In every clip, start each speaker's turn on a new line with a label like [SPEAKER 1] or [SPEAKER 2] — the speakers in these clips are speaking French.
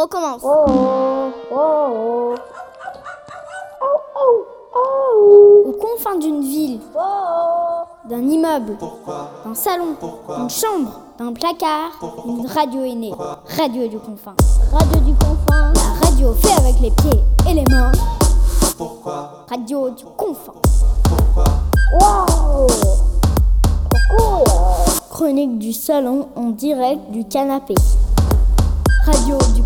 [SPEAKER 1] on recommence. Aux confins d'une ville, d'un immeuble, d'un salon, d'une chambre, d'un placard, une radio est née. Radio du confin. Radio du confin. La radio fait avec les pieds et les mains. Radio du confin. Chronique du salon en direct du canapé. Radio du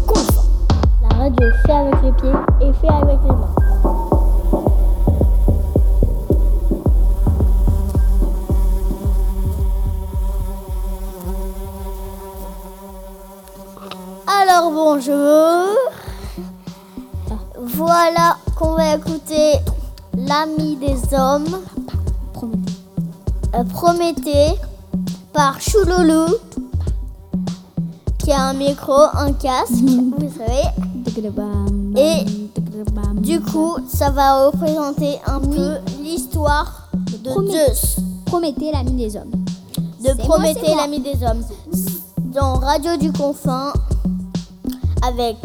[SPEAKER 1] radio fait avec les pieds et fait avec les mains. Alors bonjour. Voilà qu'on va écouter l'ami des hommes. Euh, Prométhée par Chouloulou qui a un micro, un casque, vous savez. Et du coup, ça va représenter un peu l'histoire de
[SPEAKER 2] Prométhée.
[SPEAKER 1] Zeus,
[SPEAKER 2] Prométhée, l'ami des hommes.
[SPEAKER 1] de Prométhée, l'ami des hommes, dans Radio du Confin avec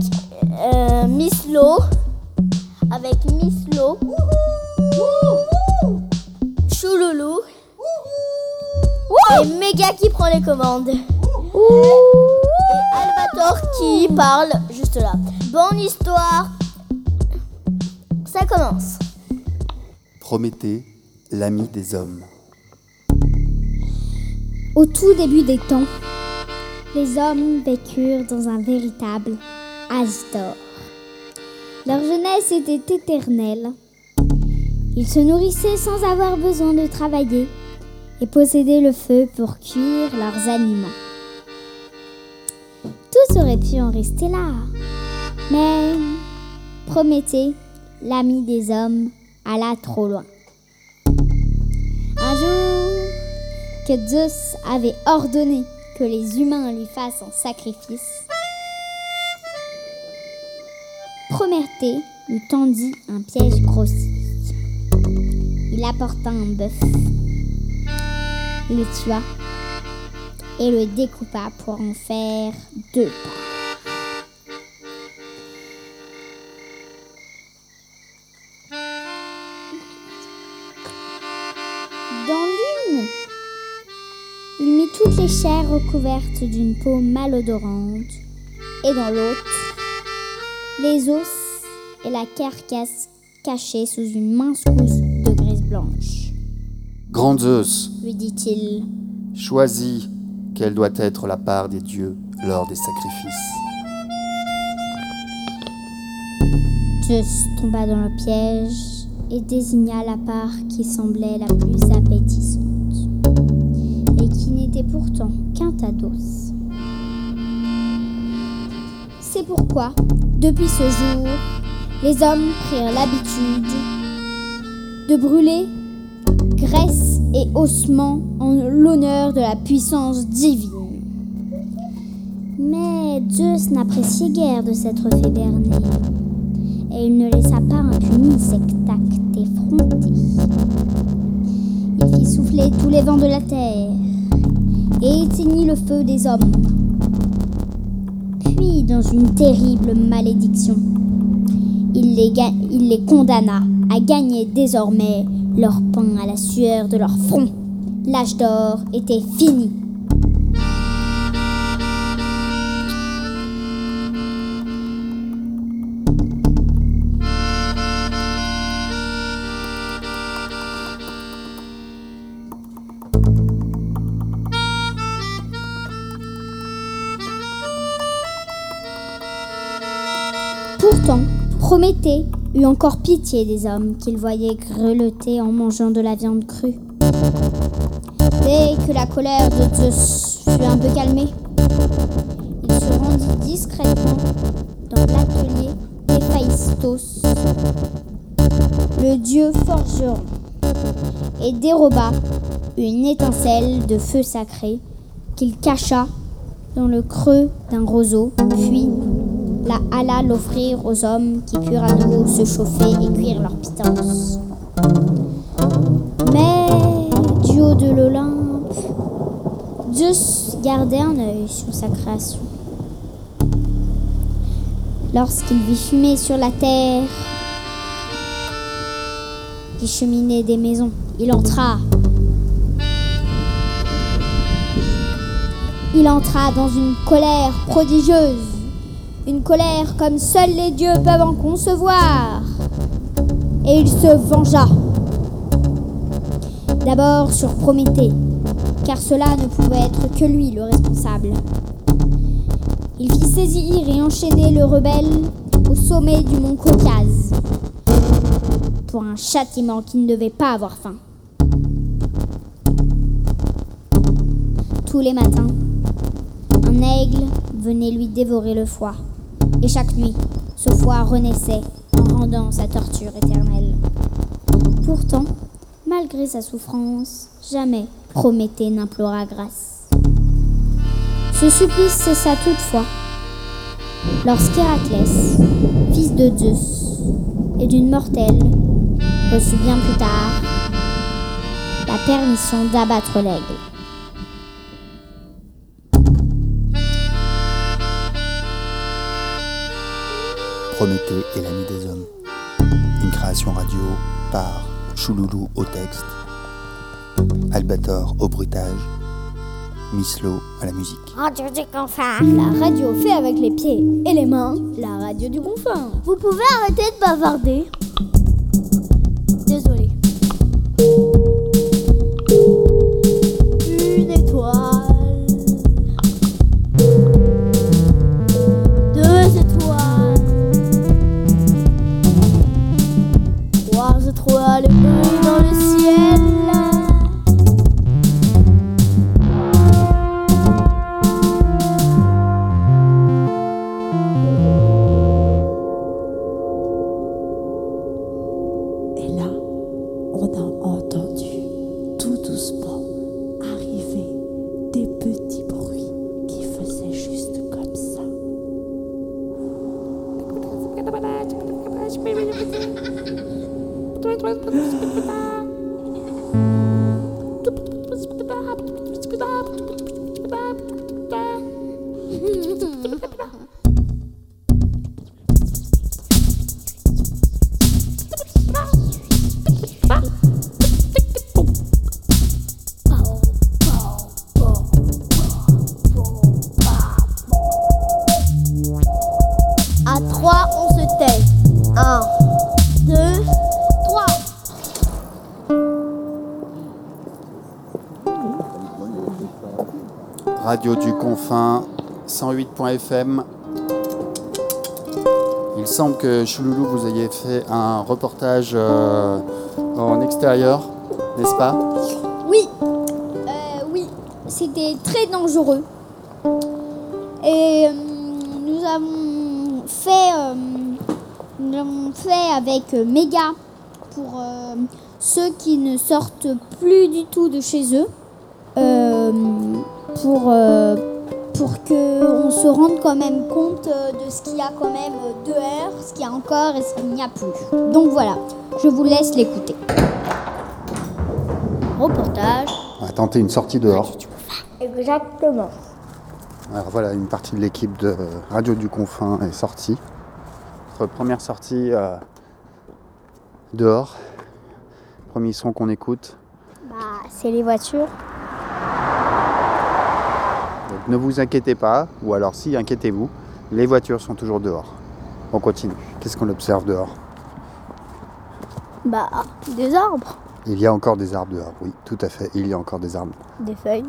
[SPEAKER 1] euh, Miss Lo, avec Miss Lo, Chouloulou et Méga qui prend les commandes. Et Albator qui parle juste là. Bonne histoire. Ça commence.
[SPEAKER 3] Prométhée, l'ami des hommes.
[SPEAKER 2] Au tout début des temps, les hommes vécurent dans un véritable âge d'or. Leur jeunesse était éternelle. Ils se nourrissaient sans avoir besoin de travailler et possédaient le feu pour cuire leurs aliments. Tous auraient pu en rester là. Mais Prométhée, l'ami des hommes, alla trop loin. Un jour, que Zeus avait ordonné que les humains lui fassent un sacrifice, Prométhée lui tendit un piège grossier. Il apporta un bœuf, le tua et le découpa pour en faire deux. Chairs recouvertes d'une peau malodorante, et dans l'autre, les os et la carcasse cachée sous une mince couche de graisse blanche.
[SPEAKER 3] Grand Zeus,
[SPEAKER 2] Lui dit-il,
[SPEAKER 3] choisis quelle doit être la part des dieux lors des sacrifices.
[SPEAKER 2] Zeus tomba dans le piège et désigna la part qui semblait la plus appétissante qui n'était pourtant qu'un tas d'os. C'est pourquoi, depuis ce jour, les hommes prirent l'habitude de brûler graisse et ossements en l'honneur de la puissance divine. Mais Zeus n'appréciait guère de s'être fait berner et il ne laissa pas impuni cet acte effronté. Il fit souffler tous les vents de la terre et éteignit le feu des hommes. Puis, dans une terrible malédiction, il les, ga- il les condamna à gagner désormais leur pain à la sueur de leur front. L'âge d'or était fini. Prométhée eut encore pitié des hommes qu'il voyait grelotter en mangeant de la viande crue. Dès que la colère de Zeus fut un peu calmée, il se rendit discrètement dans l'atelier d'Héphaïstos, le dieu forgeron, et déroba une étincelle de feu sacré qu'il cacha dans le creux d'un roseau, puis la alla l'offrir aux hommes qui purent à nouveau se chauffer et cuire leur pitance. Mais du haut de l'Olympe, Zeus gardait un œil sur sa création. Lorsqu'il vit fumer sur la terre qui cheminait des maisons, il entra. Il entra dans une colère prodigieuse, une colère comme seuls les dieux peuvent en concevoir. Et il se vengea. D'abord sur Prométhée, car cela ne pouvait être que lui le responsable. Il fit saisir et enchaîner le rebelle au sommet du mont Caucase pour un châtiment qui ne devait pas avoir fin. Tous les matins, un aigle venait lui dévorer le foie, et chaque nuit, ce foie renaissait en rendant sa torture éternelle. Pourtant, malgré sa souffrance, jamais Prométhée n'implora grâce. Ce supplice cessa toutefois lorsqu'Héraclès, fils de Zeus et d'une mortelle, reçut bien plus tard la permission d'abattre l'aigle.
[SPEAKER 3] Prométhée et l'ami des hommes. Une création radio par Chouloulou au texte, Albator au bruitage, Mislo à la musique.
[SPEAKER 4] Radio du confin. La radio fait avec les pieds et les mains. La radio du confin. Vous pouvez arrêter de bavarder.
[SPEAKER 3] Radio du Confin, 108.fm. Il semble que Chouloulou, vous ayez fait un reportage euh, en extérieur, n'est-ce pas?
[SPEAKER 2] Oui, euh, oui, c'était très dangereux. Et euh, nous avons fait, nous l'avons fait avec Méga pour ceux qui ne sortent plus du tout de chez eux, pour euh, pour que on se rende quand même compte euh, de ce qu'il y a quand même dehors, ce qu'il y a encore et ce qu'il n'y a plus. Donc voilà, je vous laisse l'écouter.
[SPEAKER 4] Reportage.
[SPEAKER 3] On va tenter une sortie dehors.
[SPEAKER 4] Exactement.
[SPEAKER 3] Alors voilà, une partie de l'équipe de Radio du Confin est sortie. Notre première sortie euh, dehors. Premier son qu'on écoute.
[SPEAKER 2] Bah, c'est les voitures.
[SPEAKER 3] Ne vous inquiétez pas, ou alors si, inquiétez-vous, les voitures sont toujours dehors. On continue. Qu'est-ce qu'on observe dehors?
[SPEAKER 4] Bah, des arbres,
[SPEAKER 3] Il y a encore des arbres dehors, oui, tout à fait, il y a encore des arbres.
[SPEAKER 4] des feuilles,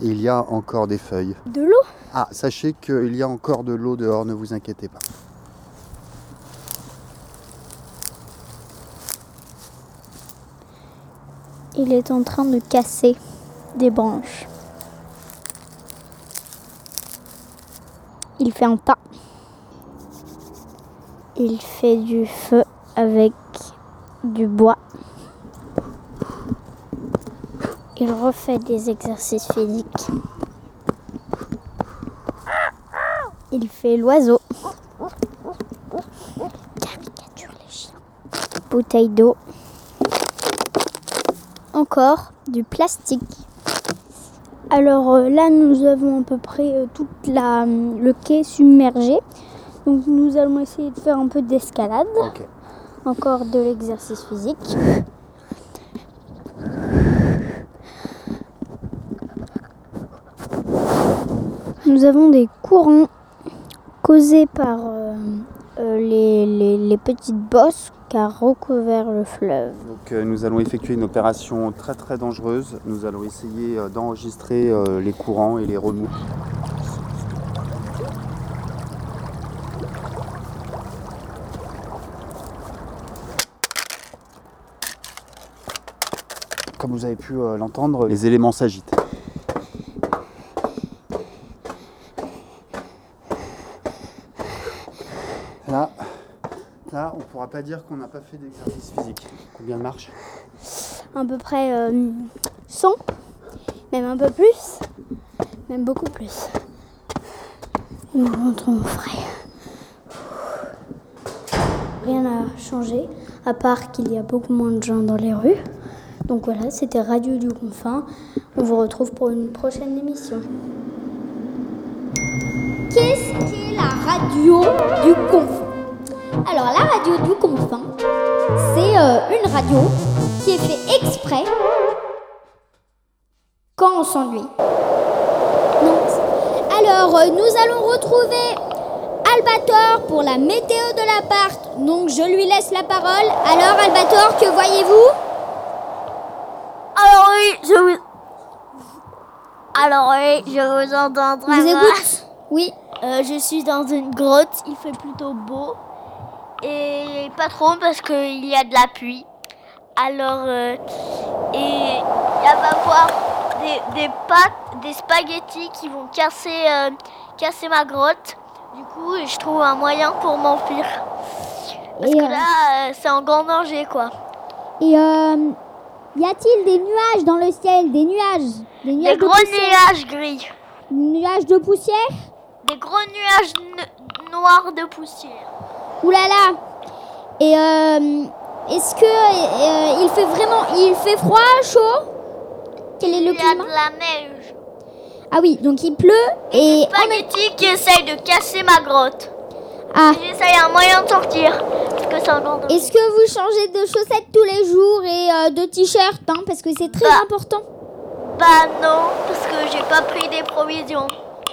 [SPEAKER 3] Il y a encore des feuilles.
[SPEAKER 4] de l'eau.
[SPEAKER 3] Ah, sachez qu'il y a encore de l'eau dehors, ne vous inquiétez pas.
[SPEAKER 4] Il est en train de casser des branches. Il fait un tas. Il fait du feu avec du bois. Il refait des exercices physiques. Il fait l'oiseau. Caricature les chiens. Bouteille d'eau. Encore du plastique.
[SPEAKER 2] Alors euh, là, nous avons à peu près euh, tout la, le quai submergé. Donc nous allons essayer de faire un peu d'escalade. Encore de l'exercice physique. Nous avons des courants causés par euh, euh, les, les- les petites bosses qu'a recouvert le fleuve.
[SPEAKER 3] Donc euh, nous allons effectuer une opération très très dangereuse. Nous allons essayer euh, d'enregistrer euh, les courants et les remous. Comme vous avez pu euh, l'entendre, les éléments s'agitent. Là, là, on ne pas dire qu'on n'a pas fait d'exercice physique. Combien de marches?
[SPEAKER 2] À peu près euh, 100, même un peu plus, même beaucoup plus. Nous rentrons au frais. Rien n'a changé, à part qu'il y a beaucoup moins de gens dans les rues. Donc voilà, c'était Radio du Confin. On vous retrouve pour une prochaine émission.
[SPEAKER 4] Qu'est-ce qu'est la radio du confin? Alors la radio du c'est euh, une radio qui est fait exprès quand on s'ennuie. Alors euh, nous allons retrouver Albator pour la météo de l'appart. Donc je lui laisse la parole. Alors Albator, que voyez-vous?
[SPEAKER 1] Alors oui, je vous... Alors oui, je vous entends très
[SPEAKER 4] Vous
[SPEAKER 1] bien.
[SPEAKER 4] écoute Oui.
[SPEAKER 1] Euh, je suis dans une grotte, il fait plutôt beau. Et pas trop parce qu'il y a de la pluie. Alors, euh, et il va y avoir des, des pâtes, des spaghettis qui vont casser, euh, casser ma grotte. Du coup, je trouve un moyen pour m'enfuir. Parce
[SPEAKER 4] Et,
[SPEAKER 1] que
[SPEAKER 4] euh,
[SPEAKER 1] là, c'est en grand danger, quoi.
[SPEAKER 4] Et euh, y a-t-il des nuages dans le ciel? Des nuages? Des nuages
[SPEAKER 1] Des
[SPEAKER 4] de
[SPEAKER 1] gros
[SPEAKER 4] poussière?
[SPEAKER 1] nuages gris.
[SPEAKER 4] Des nuages de poussière?
[SPEAKER 1] Des gros nuages noirs de poussière.
[SPEAKER 4] Ouh là là Et euh, est-ce que euh, il fait vraiment il fait froid, chaud? Quel est le
[SPEAKER 1] Il y a
[SPEAKER 4] climat?
[SPEAKER 1] de la neige.
[SPEAKER 4] Ah oui, donc il pleut et même
[SPEAKER 1] Spaghetti qui essaye de casser ma grotte.
[SPEAKER 4] Ah,
[SPEAKER 1] J'essaye un moyen de sortir. Parce que c'est
[SPEAKER 4] est-ce que vous changez de chaussettes tous les jours et euh, de t-shirt hein, parce que c'est très
[SPEAKER 1] Bah.
[SPEAKER 4] important?
[SPEAKER 1] Bah non, parce que j'ai pas pris des provisions.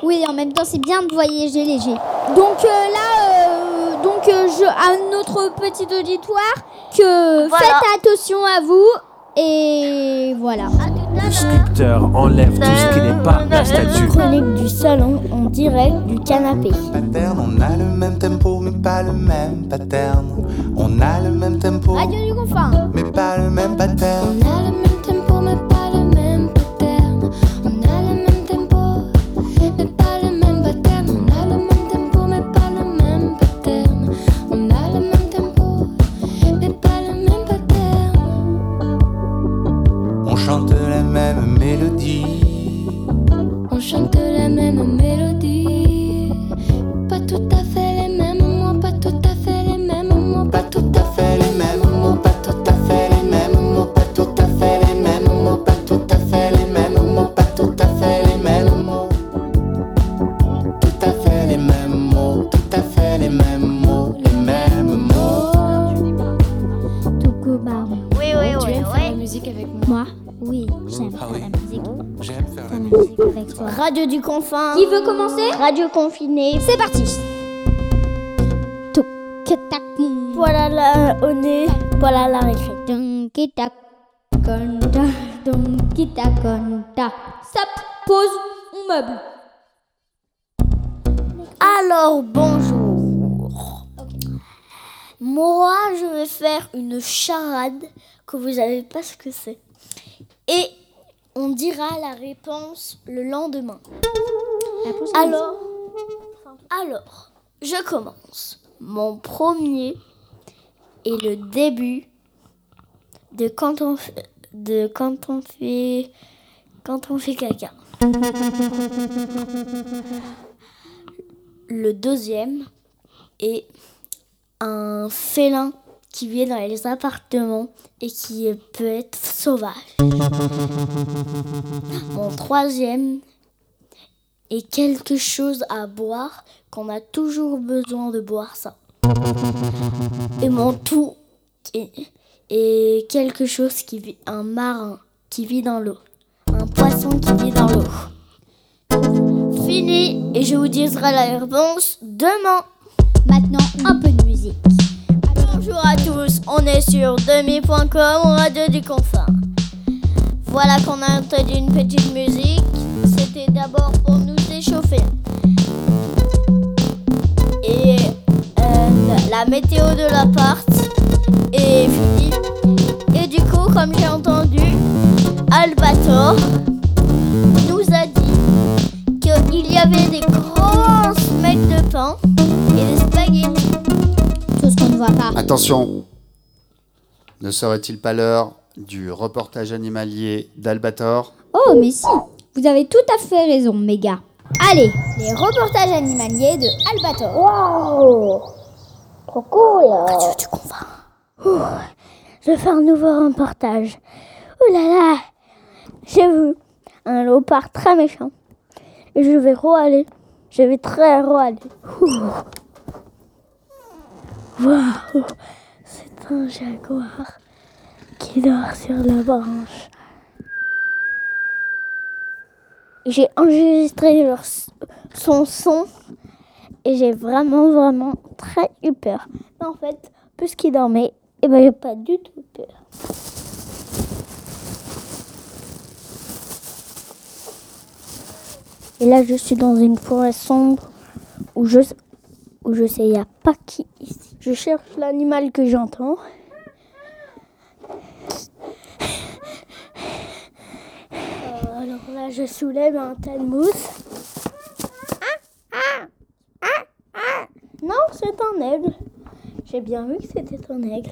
[SPEAKER 4] Oui, en même temps, c'est bien de voyager léger. Donc euh, là, euh, à notre petit auditoire que
[SPEAKER 1] Voilà.
[SPEAKER 4] faites attention à vous et voilà.
[SPEAKER 5] Le sculpteur enlève tout ce qui n'est pas la statue.
[SPEAKER 4] Chronique du salon en direct du canapé.
[SPEAKER 6] pattern, on a le même tempo mais pas le même pattern. On a le même tempo
[SPEAKER 4] Radio du confin.
[SPEAKER 6] mais pas le même pattern.
[SPEAKER 1] Radio du confin.
[SPEAKER 4] Qui veut commencer
[SPEAKER 1] Radio confiné.
[SPEAKER 4] C'est parti. Tac.
[SPEAKER 1] Voilà là, on est. Voilà la récré.
[SPEAKER 4] Tac. Tac. Stop. Pause. On meuble.
[SPEAKER 1] Alors, bonjour. Moi, je vais faire une charade que vous savez pas ce que c'est. Et on dira la réponse le lendemain. Alors, alors, je commence. Mon premier est le début de quand on fait, de quand on fait, quand on fait caca. Le deuxième est un félin qui vit dans les appartements et qui peut être sauvage. Mon troisième et quelque chose à boire qu'on a toujours besoin de boire ça. Et mon tout est, est quelque chose qui vit, un marin qui vit dans l'eau, un poisson qui vit dans l'eau. Fini et je vous dirai la réponse demain.
[SPEAKER 2] Maintenant, un peu.
[SPEAKER 1] Bonjour à tous, on est sur demi.com, radio du confin. Voilà qu'on a entendu une petite musique. C'était d'abord pour nous échauffer. Et euh, la météo de l'appart est finie. Et du coup, comme j'ai entendu, Albator nous a dit qu'il y avait des grands mecs de pain
[SPEAKER 3] Attention Ne serait-il pas l'heure du reportage animalier d'Albator
[SPEAKER 2] Oh, mais si Vous avez tout à fait raison, mes gars. Allez,
[SPEAKER 4] Les reportages animaliers de Albator.
[SPEAKER 1] Waouh Trop cool Je vais faire un nouveau reportage. Oh là là J'ai vu un léopard très méchant. Et je vais râler. Je vais très râler. Ouh. Waouh C'est un jaguar qui dort sur la branche. J'ai enregistré leur son son et j'ai vraiment, vraiment très eu peur. Mais en fait, puisqu'il dormait, et ben j'ai pas du tout peur. Et là, je suis dans une forêt sombre où je, où je sais, il n'y a pas qui ici. Je cherche l'animal que j'entends. Euh, alors là, je soulève un tas de mousse. Non, c'est un aigle. J'ai bien vu que c'était un aigle.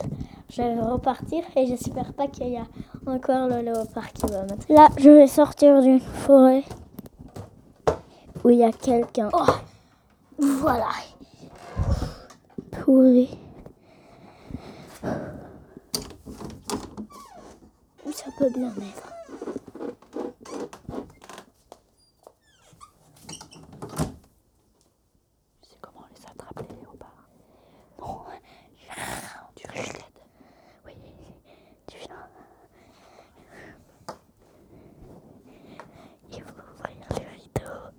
[SPEAKER 1] Je vais repartir et j'espère pas qu'il y a encore le léopard qui va mettre. Là, je vais sortir d'une forêt où il y a quelqu'un. Oh, voilà. Pourri. Ça peut bien être.
[SPEAKER 7] C'est comment on les attrape les léopards Non, tu l'aide.
[SPEAKER 1] Oui, tu viens. Il faut ouvrir les rideaux.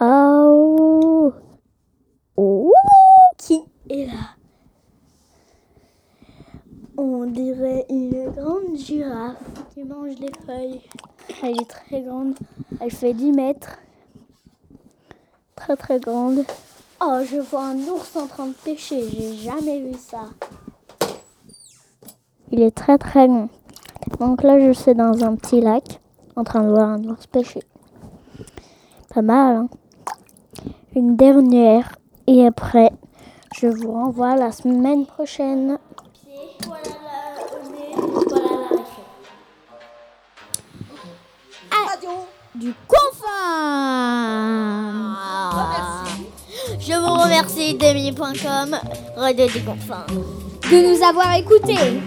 [SPEAKER 1] Oh Oh Qui est là On dirait une grande girafe qui mange des feuilles. Elle est très grande. Elle fait 10 mètres. Très très grande. Oh, je vois un ours en train de pêcher. J'ai jamais vu ça. Il est très très long. Donc là, je suis dans un petit lac en train de voir un ours pêcher. Pas mal, hein Une dernière. Et après, je vous renvoie la semaine prochaine.
[SPEAKER 4] Du confin
[SPEAKER 1] Je vous remercie, demi.com, Radio du Confin.
[SPEAKER 2] De nous avoir écoutés.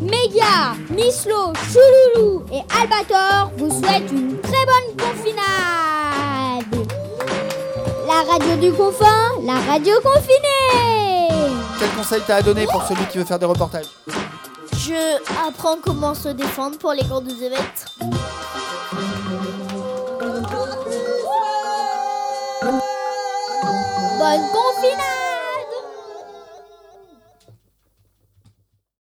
[SPEAKER 2] Méga, Mislo, Chouloulou et Albator vous souhaitent une très bonne confinade. La radio du confin, la radio confinée.
[SPEAKER 3] Quel conseil t'as à donner pour celui qui veut faire des reportages?
[SPEAKER 1] Je apprends comment se défendre pour les grandes événements.
[SPEAKER 2] Bonne confinade